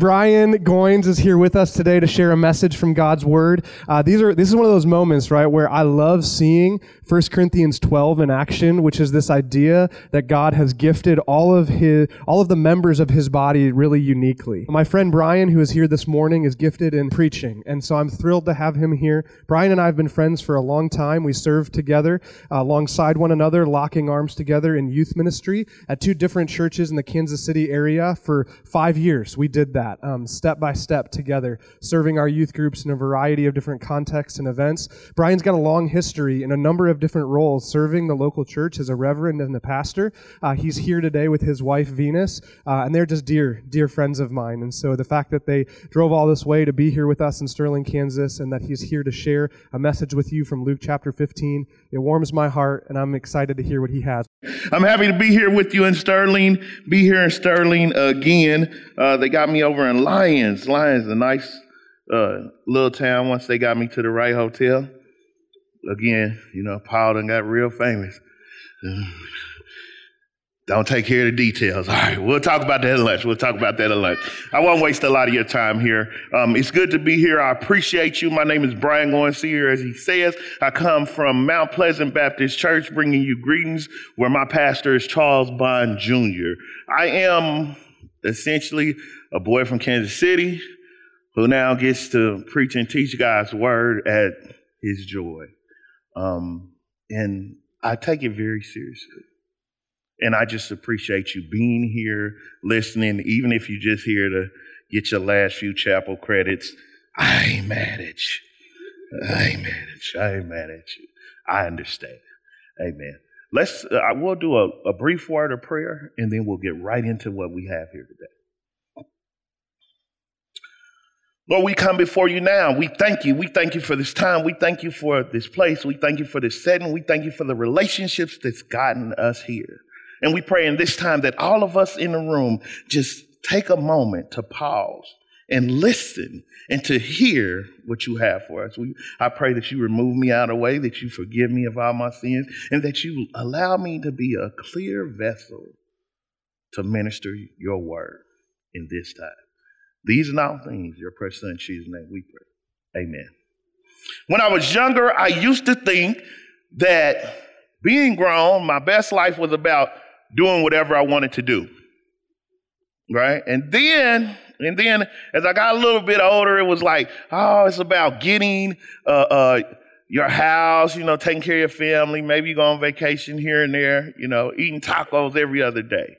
Brian Goins is here with us today to share a message from God's Word. Uh, these are this is one of those moments, right, where I love seeing 1 Corinthians 12 in action, which is this idea that God has gifted all of his all of the members of His body really uniquely. My friend Brian, who is here this morning, is gifted in preaching, and so I'm thrilled to have him here. Brian and I have been friends for a long time. We served together uh, alongside one another, locking arms together in youth ministry at two different churches in the Kansas City area for five years. We did that that um, step by step together, serving our youth groups in a variety of different contexts and events. Brian's got a long history in a number of different roles, serving the local church as a reverend and a pastor. Uh, he's here today with his wife, Venus, uh, and they're just dear, dear friends of mine. And so the fact that they drove all this way to be here with us in Sterling, Kansas, and that he's here to share a message with you from Luke chapter 15, it warms my heart, and I'm excited to hear what he has. I'm happy to be here with you in Sterling, be here in Sterling again. Uh, they got me over in Lyons. Lyons, a nice uh, little town once they got me to the right hotel. Again, you know, Paul done got real famous. Don't take care of the details. All right, we'll talk about that at lunch. We'll talk about that at lunch. I won't waste a lot of your time here. Um, it's good to be here. I appreciate you. My name is Brian Goinseer. As he says, I come from Mount Pleasant Baptist Church, bringing you greetings, where my pastor is Charles Bond Jr. I am essentially a boy from Kansas City who now gets to preach and teach God's word at his joy. Um, and I take it very seriously. And I just appreciate you being here, listening, even if you're just here to get your last few chapel credits. I ain't mad at you. I ain't mad at you. I ain't mad at you. I understand. Amen. Let's, uh, we'll do a, a brief word of prayer and then we'll get right into what we have here today. Lord, we come before you now. We thank you. We thank you for this time. We thank you for this place. We thank you for this setting. We thank you for the relationships that's gotten us here. And we pray in this time that all of us in the room just take a moment to pause and listen and to hear what you have for us. We, I pray that you remove me out of the way, that you forgive me of all my sins, and that you allow me to be a clear vessel to minister your word in this time. These and all things, your precious son, Jesus' name, we pray. Amen. When I was younger, I used to think that being grown, my best life was about doing whatever I wanted to do. Right? And then, and then as I got a little bit older, it was like, oh, it's about getting uh, uh, your house, you know, taking care of your family. Maybe you go on vacation here and there, you know, eating tacos every other day.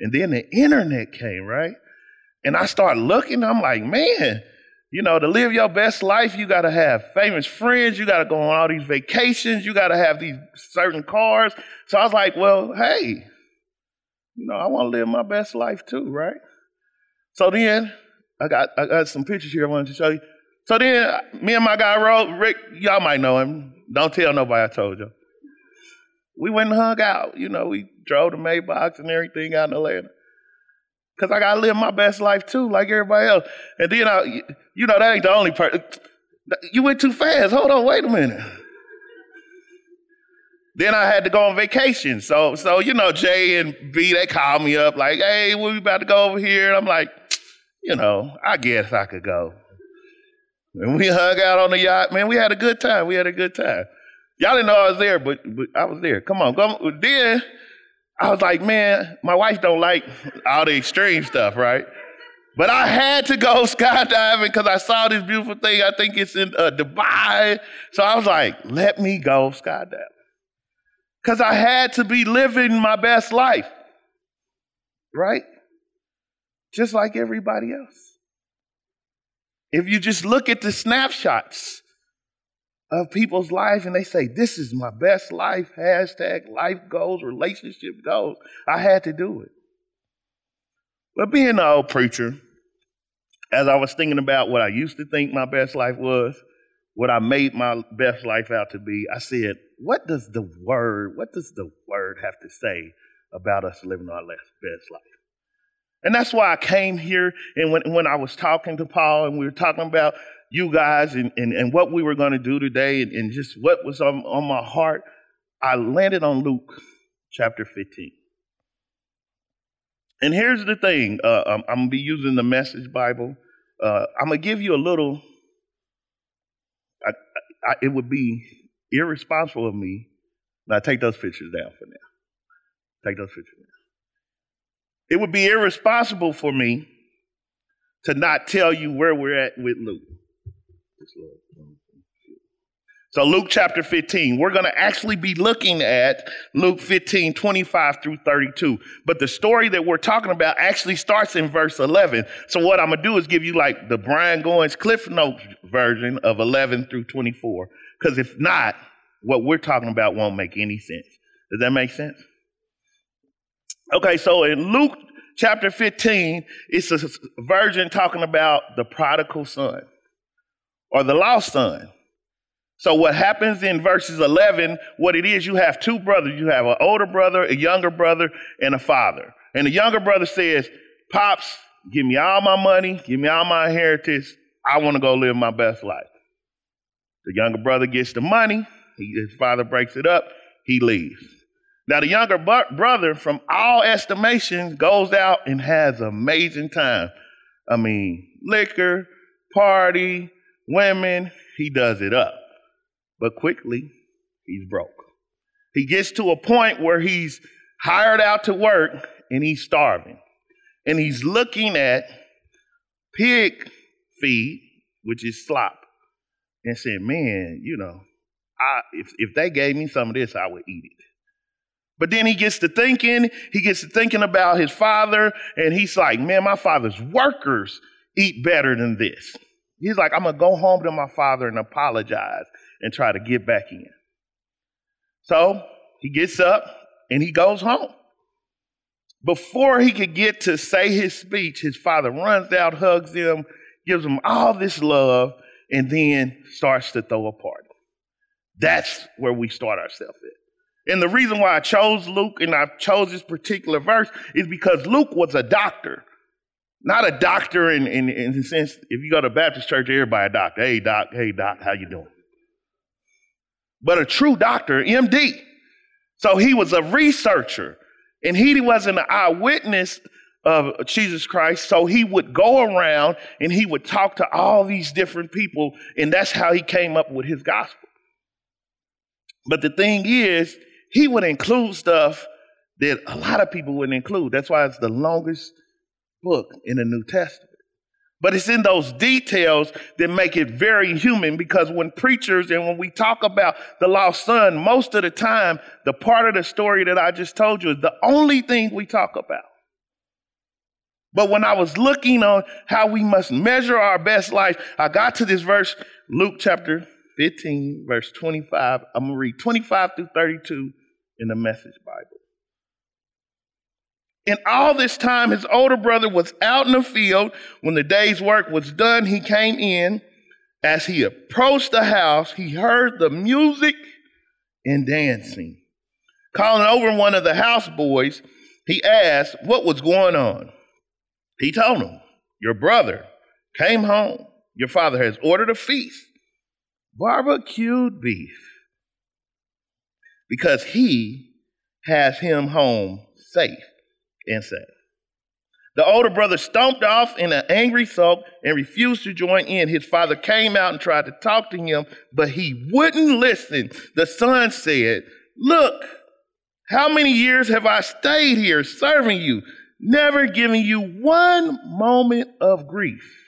And then the internet came, right? And I start looking, I'm like, man, you know, to live your best life, you got to have famous friends. You got to go on all these vacations. You got to have these certain cars. So I was like, well, hey, you know, I want to live my best life too, right? So then I got I got some pictures here I wanted to show you. So then me and my guy Rick, y'all might know him. Don't tell nobody I told you. We went and hung out. You know, we drove the Maybach and everything out in Atlanta. Cause I gotta live my best life too, like everybody else. And then I, you know, that ain't the only part. You went too fast. Hold on, wait a minute. Then I had to go on vacation. So, so you know, Jay and B, they called me up like, "Hey, we about to go over here." And I'm like, you know, I guess I could go. And we hung out on the yacht. Man, we had a good time. We had a good time. Y'all didn't know I was there, but, but I was there. Come on, come. Then I was like, man, my wife don't like all the extreme stuff, right? But I had to go skydiving because I saw this beautiful thing. I think it's in uh, Dubai. So I was like, let me go skydiving. Because I had to be living my best life, right? Just like everybody else. If you just look at the snapshots, of people's life and they say, This is my best life, hashtag life goals, relationship goals. I had to do it. But being an old preacher, as I was thinking about what I used to think my best life was, what I made my best life out to be, I said, What does the word, what does the word have to say about us living our best life? And that's why I came here. And when, when I was talking to Paul and we were talking about you guys and, and, and what we were going to do today and, and just what was on, on my heart, I landed on Luke chapter 15. And here's the thing uh, I'm, I'm going to be using the Message Bible. Uh, I'm going to give you a little, I, I, it would be irresponsible of me. Now, take those pictures down for now. Take those pictures down. It would be irresponsible for me to not tell you where we're at with Luke. So, Luke chapter 15, we're going to actually be looking at Luke 15, 25 through 32. But the story that we're talking about actually starts in verse 11. So, what I'm going to do is give you like the Brian Goins Cliff Notes version of 11 through 24. Because if not, what we're talking about won't make any sense. Does that make sense? Okay, so in Luke chapter 15, it's a virgin talking about the prodigal son or the lost son. So what happens in verses 11, what it is, you have two brothers. You have an older brother, a younger brother, and a father. And the younger brother says, Pops, give me all my money, give me all my inheritance. I want to go live my best life. The younger brother gets the money. His father breaks it up. He leaves. Now, the younger brother, from all estimations, goes out and has an amazing time. I mean, liquor, party, women, he does it up. But quickly, he's broke. He gets to a point where he's hired out to work and he's starving. And he's looking at pig feed, which is slop, and saying, man, you know, I, if, if they gave me some of this, I would eat it. But then he gets to thinking, he gets to thinking about his father, and he's like, man, my father's workers eat better than this. He's like, I'm going to go home to my father and apologize and try to get back in. So he gets up and he goes home. Before he could get to say his speech, his father runs out, hugs him, gives him all this love, and then starts to throw a party. That's where we start ourselves at. And the reason why I chose Luke and I chose this particular verse is because Luke was a doctor. Not a doctor in, in, in the sense, if you go to Baptist church, everybody a doctor. Hey, doc, hey, doc, how you doing? But a true doctor, MD. So he was a researcher. And he wasn't an eyewitness of Jesus Christ. So he would go around and he would talk to all these different people. And that's how he came up with his gospel. But the thing is, he would include stuff that a lot of people wouldn't include. That's why it's the longest book in the New Testament. But it's in those details that make it very human because when preachers and when we talk about the lost son, most of the time, the part of the story that I just told you is the only thing we talk about. But when I was looking on how we must measure our best life, I got to this verse, Luke chapter 15, verse 25. I'm going to read 25 through 32 in the Message Bible. In all this time, his older brother was out in the field. When the day's work was done, he came in. As he approached the house, he heard the music and dancing. Calling over one of the houseboys, he asked what was going on. He told him, Your brother came home. Your father has ordered a feast, barbecued beef because he has him home safe and safe. The older brother stomped off in an angry sulk and refused to join in. His father came out and tried to talk to him, but he wouldn't listen. The son said, Look, how many years have I stayed here serving you, never giving you one moment of grief?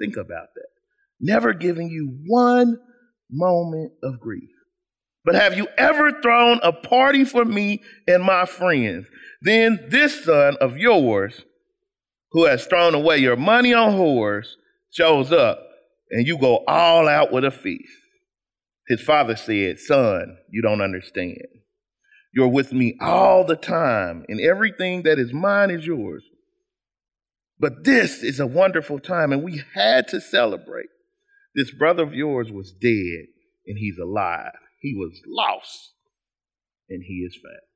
Think about that. Never giving you one moment of grief. But have you ever thrown a party for me and my friends? Then this son of yours, who has thrown away your money on whores, shows up and you go all out with a feast. His father said, Son, you don't understand. You're with me all the time, and everything that is mine is yours. But this is a wonderful time, and we had to celebrate. This brother of yours was dead, and he's alive. He was lost and he is found.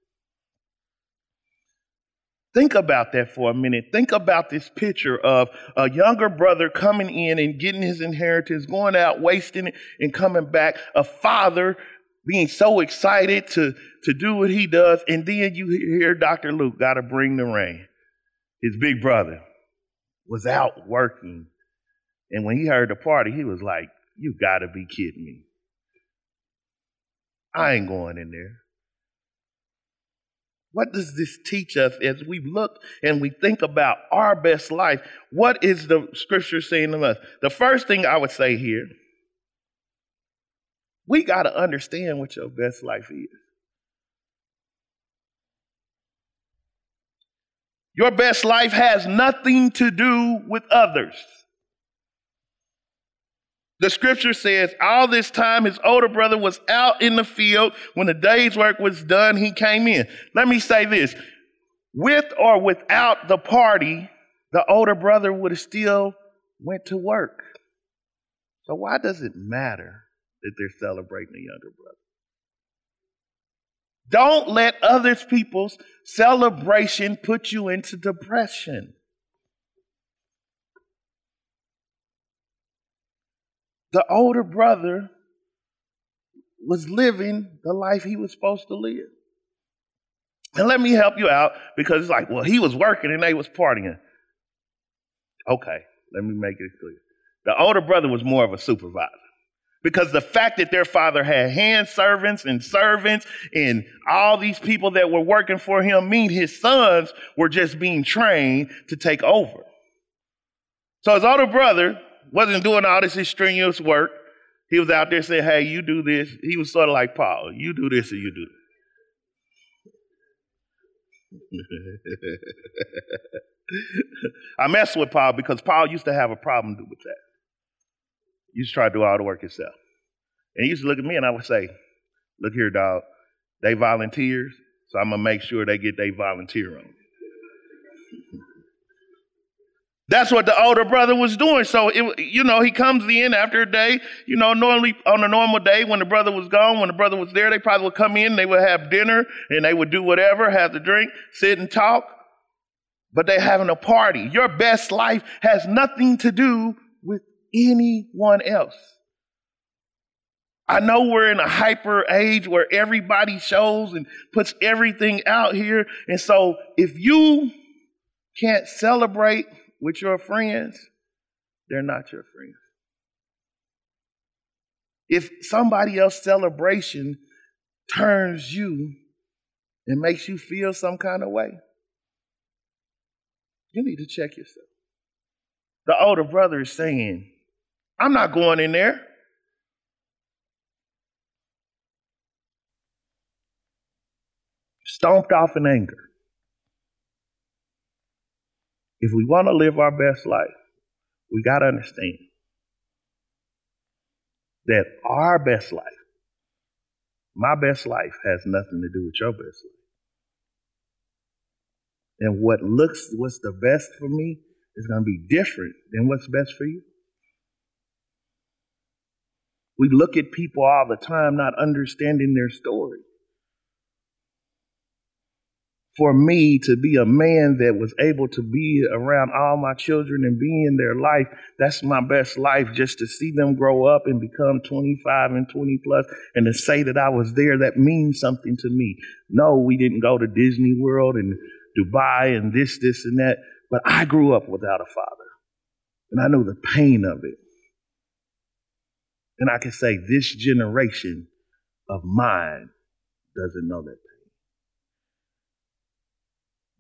Think about that for a minute. Think about this picture of a younger brother coming in and getting his inheritance, going out, wasting it, and coming back. A father being so excited to, to do what he does. And then you hear Dr. Luke got to bring the rain. His big brother was out working. And when he heard the party, he was like, You got to be kidding me. I ain't going in there. What does this teach us as we look and we think about our best life? What is the scripture saying to us? The first thing I would say here we got to understand what your best life is. Your best life has nothing to do with others. The scripture says, all this time his older brother was out in the field. When the day's work was done, he came in. Let me say this with or without the party, the older brother would have still went to work. So why does it matter that they're celebrating the younger brother? Don't let other people's celebration put you into depression. The older brother was living the life he was supposed to live. And let me help you out because it's like, well, he was working and they was partying. Okay, let me make it clear. The older brother was more of a supervisor because the fact that their father had hand servants and servants and all these people that were working for him mean his sons were just being trained to take over. So his older brother wasn't doing all this strenuous work. He was out there saying, hey, you do this. He was sort of like Paul. You do this or you do I mess with Paul because Paul used to have a problem with that. You used to try to do all the work yourself. And he used to look at me and I would say, Look here, dog. They volunteers, so I'm gonna make sure they get their volunteer on. That's what the older brother was doing. So, it, you know, he comes in after a day. You know, normally on a normal day when the brother was gone, when the brother was there, they probably would come in, they would have dinner, and they would do whatever, have the drink, sit and talk. But they're having a party. Your best life has nothing to do with anyone else. I know we're in a hyper age where everybody shows and puts everything out here. And so if you can't celebrate with your friends, they're not your friends. If somebody else's celebration turns you and makes you feel some kind of way, you need to check yourself. The older brother is saying, I'm not going in there. Stomped off in anger. If we want to live our best life, we got to understand that our best life, my best life, has nothing to do with your best life. And what looks, what's the best for me is going to be different than what's best for you. We look at people all the time not understanding their story for me to be a man that was able to be around all my children and be in their life, that's my best life. Just to see them grow up and become 25 and 20 plus and to say that I was there, that means something to me. No, we didn't go to Disney World and Dubai and this, this, and that, but I grew up without a father and I know the pain of it. And I can say this generation of mine doesn't know that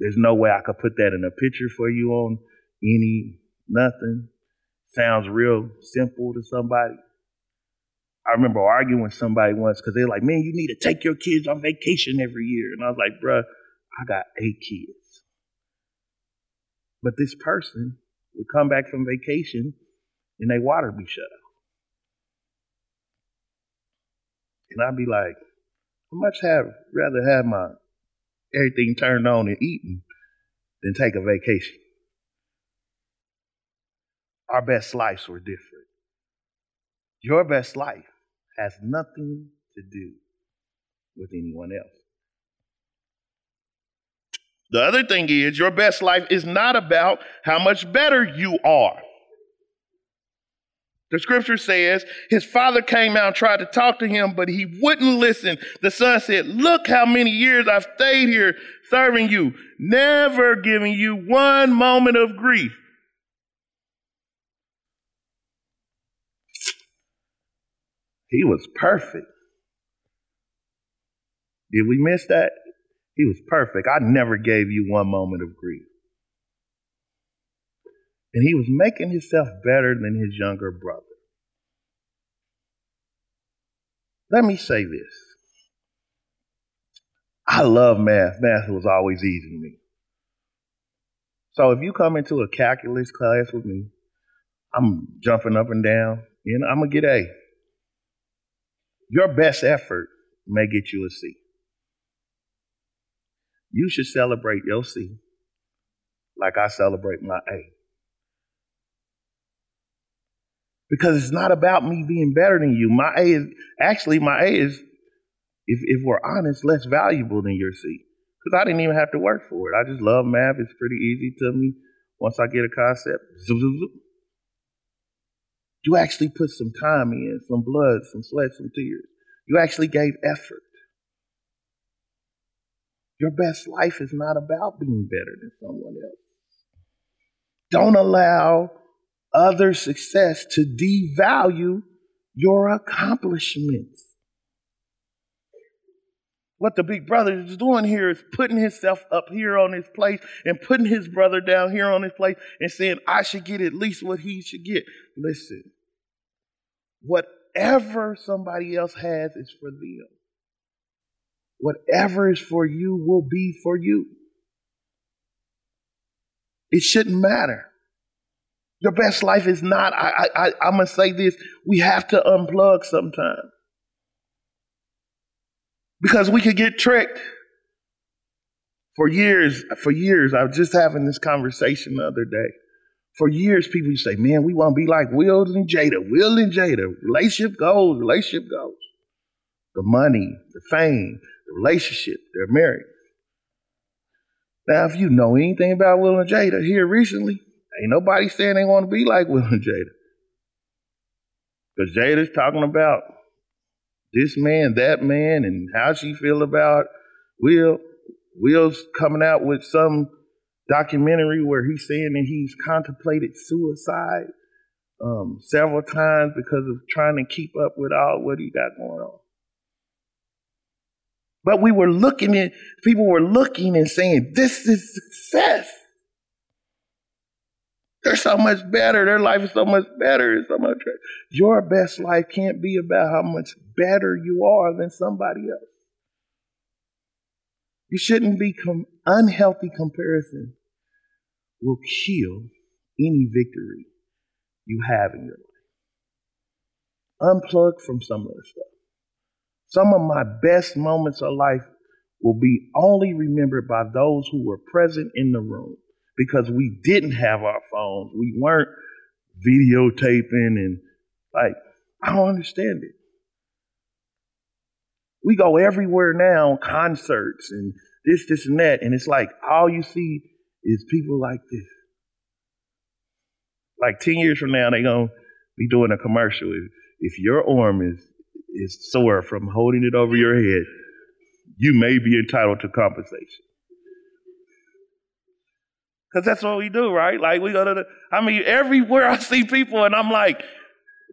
there's no way I could put that in a picture for you on any nothing. Sounds real simple to somebody. I remember arguing with somebody once because they're like, man, you need to take your kids on vacation every year. And I was like, bruh, I got eight kids. But this person would come back from vacation and they water be shut off. And I'd be like, I much have rather have my everything turned on and eaten than take a vacation. Our best lives were different. Your best life has nothing to do with anyone else. The other thing is, your best life is not about how much better you are. The scripture says his father came out and tried to talk to him, but he wouldn't listen. The son said, Look how many years I've stayed here serving you, never giving you one moment of grief. He was perfect. Did we miss that? He was perfect. I never gave you one moment of grief. And he was making himself better than his younger brother. Let me say this. I love math. Math was always easy to me. So if you come into a calculus class with me, I'm jumping up and down, you know, I'm gonna get A. Your best effort may get you a C. You should celebrate your C like I celebrate my A. Because it's not about me being better than you. My A is actually my A is, if, if we're honest, less valuable than your C. Because I didn't even have to work for it. I just love math. It's pretty easy to me. Once I get a concept, zoom, zoom, zoom. You actually put some time in, some blood, some sweat, some tears. You actually gave effort. Your best life is not about being better than someone else. Don't allow other success to devalue your accomplishments. What the big brother is doing here is putting himself up here on his place and putting his brother down here on his place and saying, I should get at least what he should get. Listen, whatever somebody else has is for them. Whatever is for you will be for you. It shouldn't matter. Your best life is not, I, I, I'm going to say this, we have to unplug sometimes. Because we could get tricked. For years, for years, I was just having this conversation the other day. For years, people say, man, we want to be like Will and Jada. Will and Jada. Relationship goes, relationship goes. The money, the fame, the relationship, they're married. Now, if you know anything about Will and Jada here recently, ain't nobody saying they want to be like Will and Jada. Because Jada's talking about this man, that man, and how she feel about Will. Will's coming out with some documentary where he's saying that he's contemplated suicide um, several times because of trying to keep up with all what he got going on. But we were looking at, people were looking and saying, this is success. They're so much better. Their life is so much better. So much better. Your best life can't be about how much better you are than somebody else. You shouldn't be com- unhealthy comparison will kill any victory you have in your life. Unplug from some of the stuff. Some of my best moments of life will be only remembered by those who were present in the room because we didn't have our phones. We weren't videotaping and like, I don't understand it. We go everywhere now, concerts and this, this, and that, and it's like all you see is people like this. Like 10 years from now, they're going to be doing a commercial. If, if your arm is, is sore from holding it over your head, you may be entitled to compensation. Because that's what we do, right? Like we go to the, I mean, everywhere I see people and I'm like,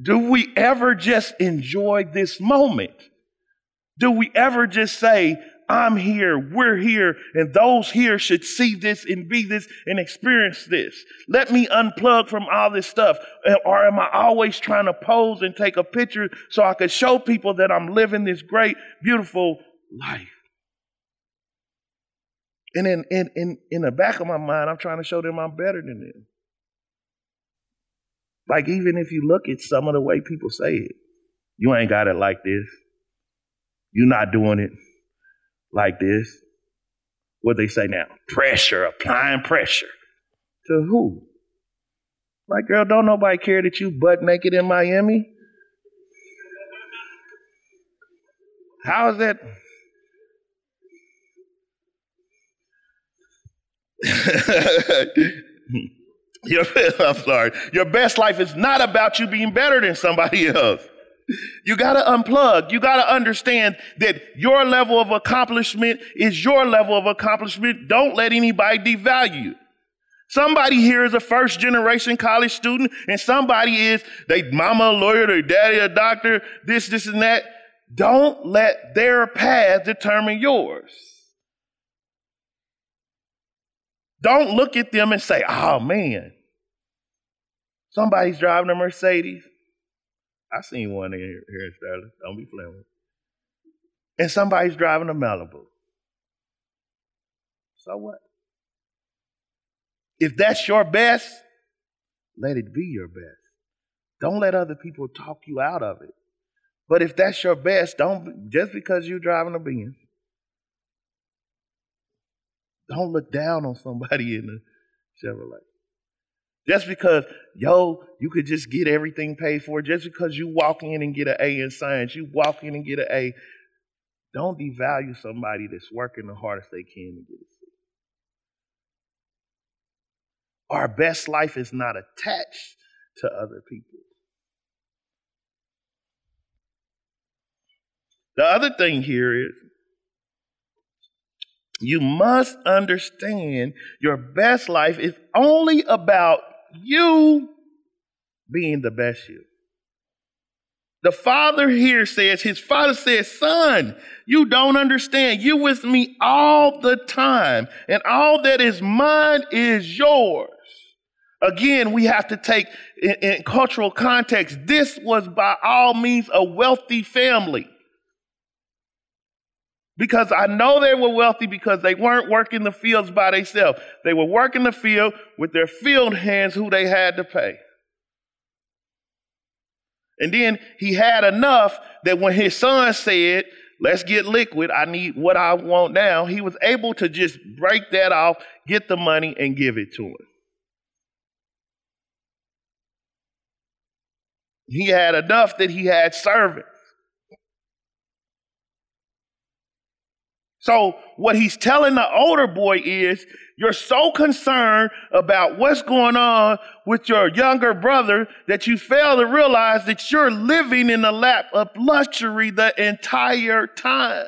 do we ever just enjoy this moment? Do we ever just say, I'm here, we're here, and those here should see this and be this and experience this. Let me unplug from all this stuff. Or am I always trying to pose and take a picture so I could show people that I'm living this great, beautiful life? And in, in, in, in the back of my mind, I'm trying to show them I'm better than them. Like, even if you look at some of the way people say it, you ain't got it like this. You're not doing it like this. What they say now? Pressure, applying pressure. To who? Like, girl, don't nobody care that you butt naked in Miami? How is that? Your, I'm sorry. Your best life is not about you being better than somebody else. You got to unplug. You got to understand that your level of accomplishment is your level of accomplishment. Don't let anybody devalue you. Somebody here is a first generation college student, and somebody is they mama a lawyer, their daddy a doctor, this, this, and that. Don't let their path determine yours. Don't look at them and say, oh man, somebody's driving a Mercedes. I seen one here, here in Sterling. Don't be playing with And somebody's driving a Malibu. So what? If that's your best, let it be your best. Don't let other people talk you out of it. But if that's your best, don't just because you're driving a Benz, don't look down on somebody in a Chevrolet. Just because, yo, you could just get everything paid for, just because you walk in and get an A in science, you walk in and get an A, don't devalue somebody that's working the hardest they can to get a C. Our best life is not attached to other people. The other thing here is you must understand your best life is only about you being the best you. The father here says, his father says, son, you don't understand. You with me all the time, and all that is mine is yours. Again, we have to take in, in cultural context. This was by all means a wealthy family. Because I know they were wealthy because they weren't working the fields by themselves. They were working the field with their field hands who they had to pay. And then he had enough that when his son said, let's get liquid, I need what I want now, he was able to just break that off, get the money, and give it to him. He had enough that he had servants. So, what he's telling the older boy is, you're so concerned about what's going on with your younger brother that you fail to realize that you're living in the lap of luxury the entire time.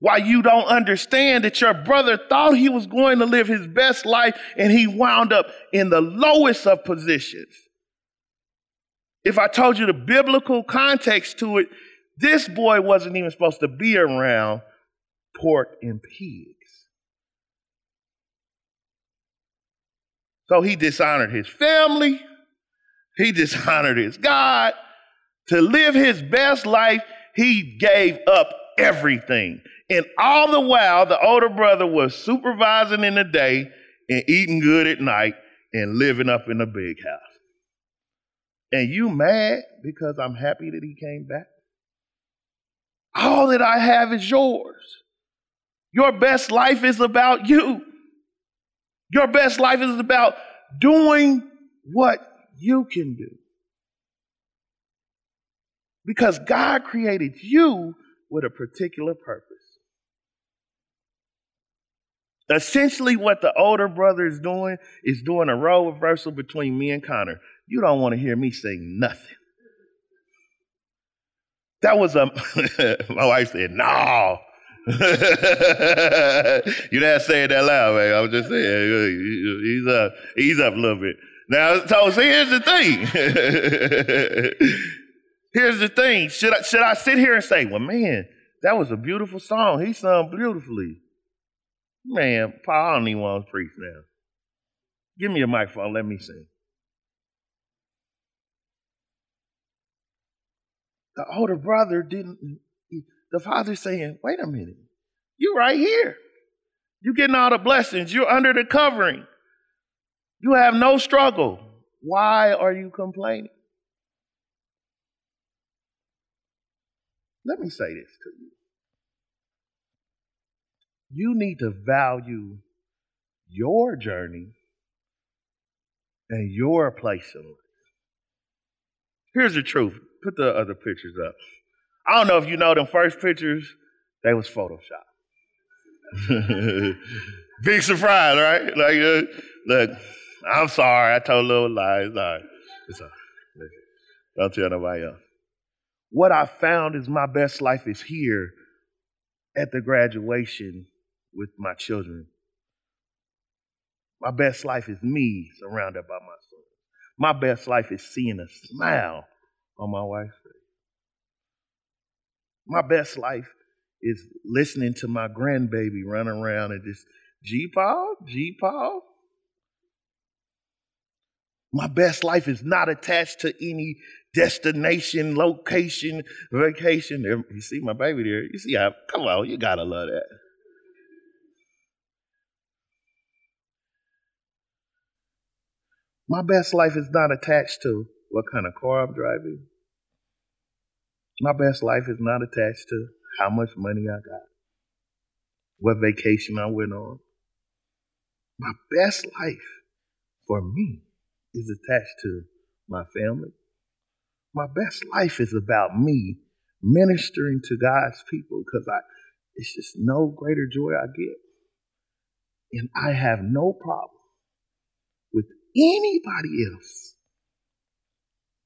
Why you don't understand that your brother thought he was going to live his best life and he wound up in the lowest of positions. If I told you the biblical context to it, this boy wasn't even supposed to be around pork and pigs. So he dishonored his family, he dishonored his God. To live his best life, he gave up everything. And all the while, the older brother was supervising in the day and eating good at night and living up in a big house. And you mad because I'm happy that he came back? All that I have is yours. Your best life is about you. Your best life is about doing what you can do. Because God created you with a particular purpose. Essentially, what the older brother is doing is doing a role reversal between me and Connor. You don't want to hear me say nothing. That was um, a, my wife said, no. you didn't say it that loud, man. I was just saying, he's up, he's up a little bit. Now, so see, here's the thing. here's the thing. Should I, should I sit here and say, well, man, that was a beautiful song. He sung beautifully. Man, Paul, I don't even want to preach now. Give me a microphone. Let me sing. The older brother didn't, the father saying, wait a minute, you're right here. You're getting all the blessings. You're under the covering. You have no struggle. Why are you complaining? Let me say this to you. You need to value your journey and your place in life. Here's the truth put the other pictures up. I don't know if you know them first pictures, they was Photoshop. Big surprise, right? Like, uh, Look, I'm sorry. I told a little lie. It's all right. It's all right. Don't tell nobody else. What I found is my best life is here at the graduation with my children. My best life is me surrounded by my son. My best life is seeing a smile on my wife's face. My best life is listening to my grandbaby run around and just G Paul, G Paul. My best life is not attached to any destination, location, vacation. You see my baby there. You see how, come on, you gotta love that. My best life is not attached to what kind of car I'm driving. My best life is not attached to how much money I got, what vacation I went on. My best life for me is attached to my family. My best life is about me ministering to God's people because I it's just no greater joy I get. And I have no problem with anybody else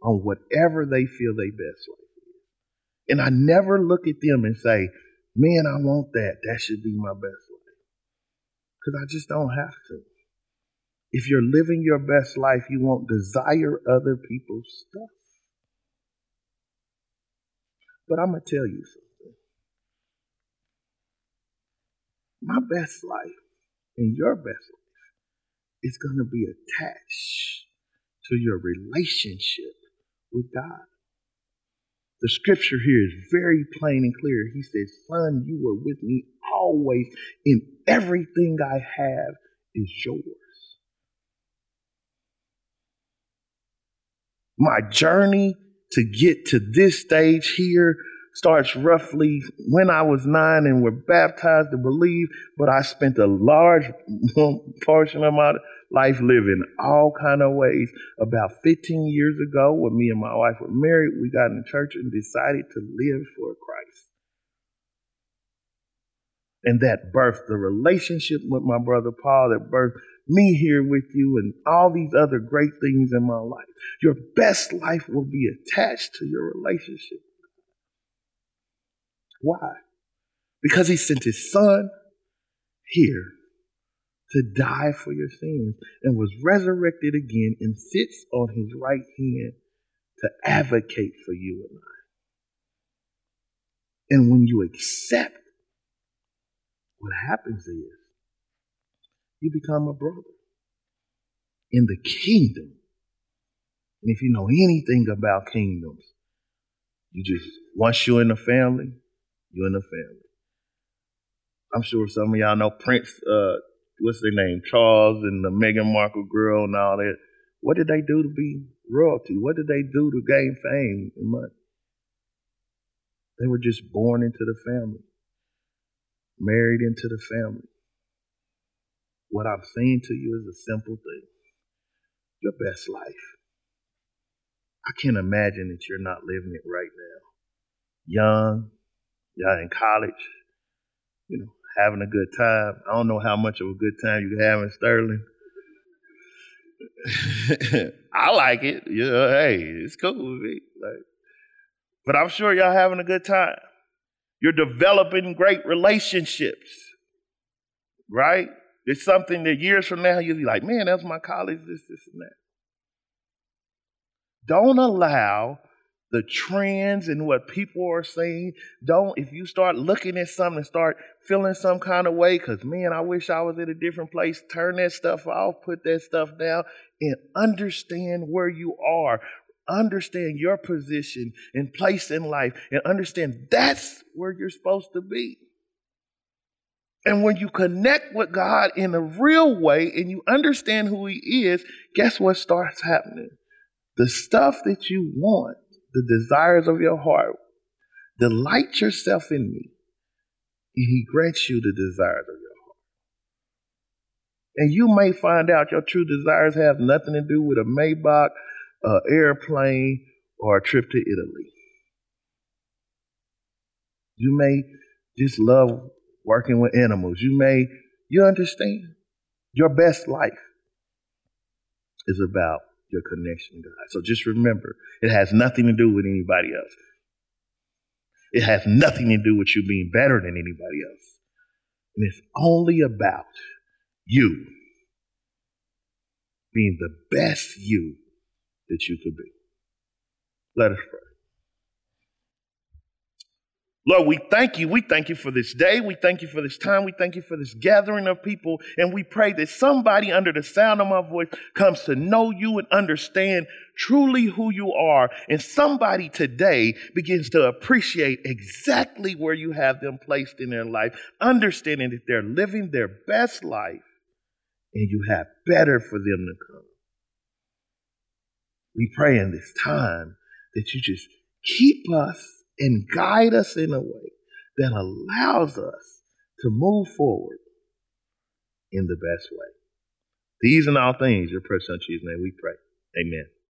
on whatever they feel they best life is. And I never look at them and say, man, I want that. That should be my best life. Because I just don't have to. If you're living your best life, you won't desire other people's stuff. But I'm going to tell you something. My best life and your best life is going to be attached to your relationship with God. The scripture here is very plain and clear. He says, Son, you were with me always, and everything I have is yours. My journey to get to this stage here starts roughly when I was nine and were baptized to believe, but I spent a large portion of my life living all kind of ways. About 15 years ago, when me and my wife were married, we got in church and decided to live for Christ. And that birthed the relationship with my brother Paul, that birthed me here with you and all these other great things in my life. Your best life will be attached to your relationship. Why? Because he sent his son here to die for your sins and was resurrected again and sits on his right hand to advocate for you and I. And when you accept, what happens is you become a brother in the kingdom. And if you know anything about kingdoms, you just, once you're in the family, you're in the family. I'm sure some of y'all know Prince, uh, what's their name, Charles and the Meghan Markle girl and all that. What did they do to be royalty? What did they do to gain fame and money? They were just born into the family, married into the family. What I'm saying to you is a simple thing your best life. I can't imagine that you're not living it right now. Young, y'all in college, you know, having a good time. I don't know how much of a good time you have in Sterling. I like it. Yeah, hey, it's cool with me. Like, but I'm sure y'all having a good time. You're developing great relationships, right? It's something that years from now you'll be like, man, that's my college, this, this, and that. Don't allow the trends and what people are saying. Don't, if you start looking at something and start feeling some kind of way, because man, I wish I was in a different place, turn that stuff off, put that stuff down, and understand where you are. Understand your position and place in life, and understand that's where you're supposed to be. And when you connect with God in a real way and you understand who He is, guess what starts happening? The stuff that you want, the desires of your heart, delight yourself in me, and He grants you the desires of your heart. And you may find out your true desires have nothing to do with a Maybach, an airplane, or a trip to Italy. You may just love working with animals. You may, you understand your best life is about your connection God. So just remember, it has nothing to do with anybody else. It has nothing to do with you being better than anybody else. And it's only about you being the best you that you could be. Let us pray. Lord, we thank you. We thank you for this day. We thank you for this time. We thank you for this gathering of people. And we pray that somebody under the sound of my voice comes to know you and understand truly who you are. And somebody today begins to appreciate exactly where you have them placed in their life, understanding that they're living their best life and you have better for them to come. We pray in this time that you just keep us and guide us in a way that allows us to move forward in the best way. These and all things, your precious Jesus' name, we pray. Amen.